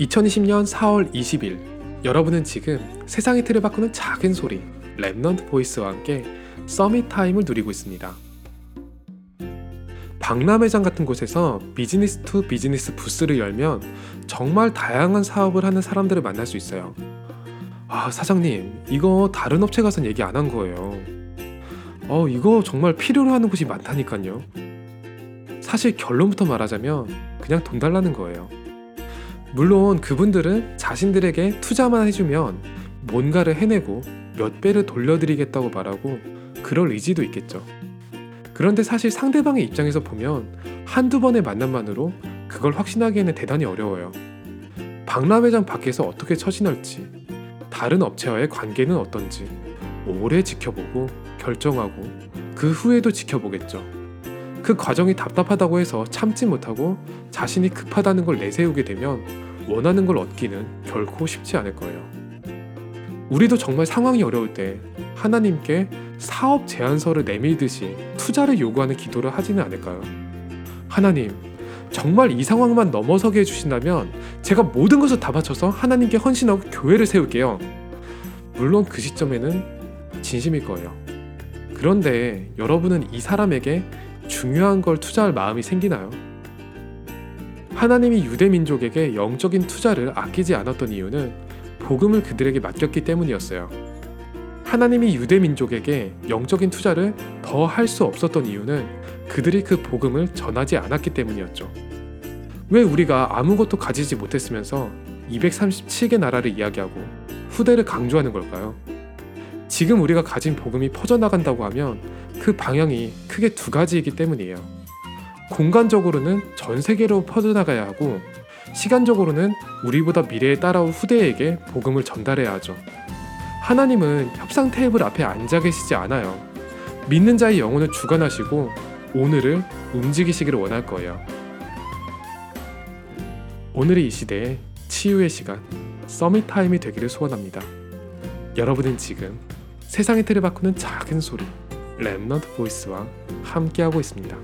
2020년 4월 20일 여러분은 지금 세상의 틀을 바꾸는 작은 소리 Remnant Voice와 함께 Summit Time을 누리고 있습니다. 박람회장 같은 곳에서 business to business 부스를 열면 정말 다양한 사업을 하는 사람들을 만날 수 있어요. 아, 사장님, 이거 다른 업체 가선 얘기 안 한 거예요. 어, 이거 정말 필요로 하는 곳이 많다니까요. 사실 결론부터 말하자면 그냥 돈 달라는 거예요. 물론 그분들은 자신들에게 투자만 해주면 뭔가를 해내고 몇 배를 돌려드리겠다고 말하고 그럴 의지도 있겠죠. 그런데 사실 상대방의 입장에서 보면 한두 번의 만남만으로 그걸 확신하기에는 대단히 어려워요. 박람회장 밖에서 어떻게 처신할지, 다른 업체와의 관계는 어떤지 오래 지켜보고 결정하고 그 후에도 지켜보겠죠. 그 과정이 답답하다고 해서 참지 못하고 자신이 급하다는 걸 내세우게 되면 원하는 걸 얻기는 결코 쉽지 않을 거예요. 우리도 정말 상황이 어려울 때 하나님께 사업 제안서를 내밀듯이 투자를 요구하는 기도를 하지는 않을까요? 하나님, 정말 이 상황만 넘어서게 해주신다면 제가 모든 것을 다 바쳐서 하나님께 헌신하고 교회를 세울게요. 물론 그 시점에는 진심일 거예요. 그런데 여러분은 이 사람에게 중요한 걸 투자할 마음이 생기나요? 하나님이 유대 민족에게 영적인 투자를 아끼지 않았던 이유는 복음을 그들에게 맡겼기 때문이었어요. 하나님이 유대 민족에게 영적인 투자를 더 할 수 없었던 이유는 그들이 그 복음을 전하지 않았기 때문이었죠. 왜 우리가 아무것도 가지지 못했으면서 237개 나라를 이야기하고 후대를 강조하는 걸까요? 지금 우리가 가진 복음이 퍼져나간다고 하면 그 방향이 크게 두 가지이기 때문이에요. 공간적으로는 전 세계로 퍼져나가야 하고 시간적으로는 우리보다 미래에 따라올 후대에게 복음을 전달해야 하죠. 하나님은 협상 테이블 앞에 앉아 계시지 않아요. 믿는 자의 영혼을 주관하시고 오늘을 움직이시기를 원할 거예요. 오늘의 이 시대에 치유의 시간, Summit Time이 되기를 소원합니다. 여러분은 지금 세상의 틀을 바꾸는 작은 소리, Remnant Voice와 함께하고 있습니다.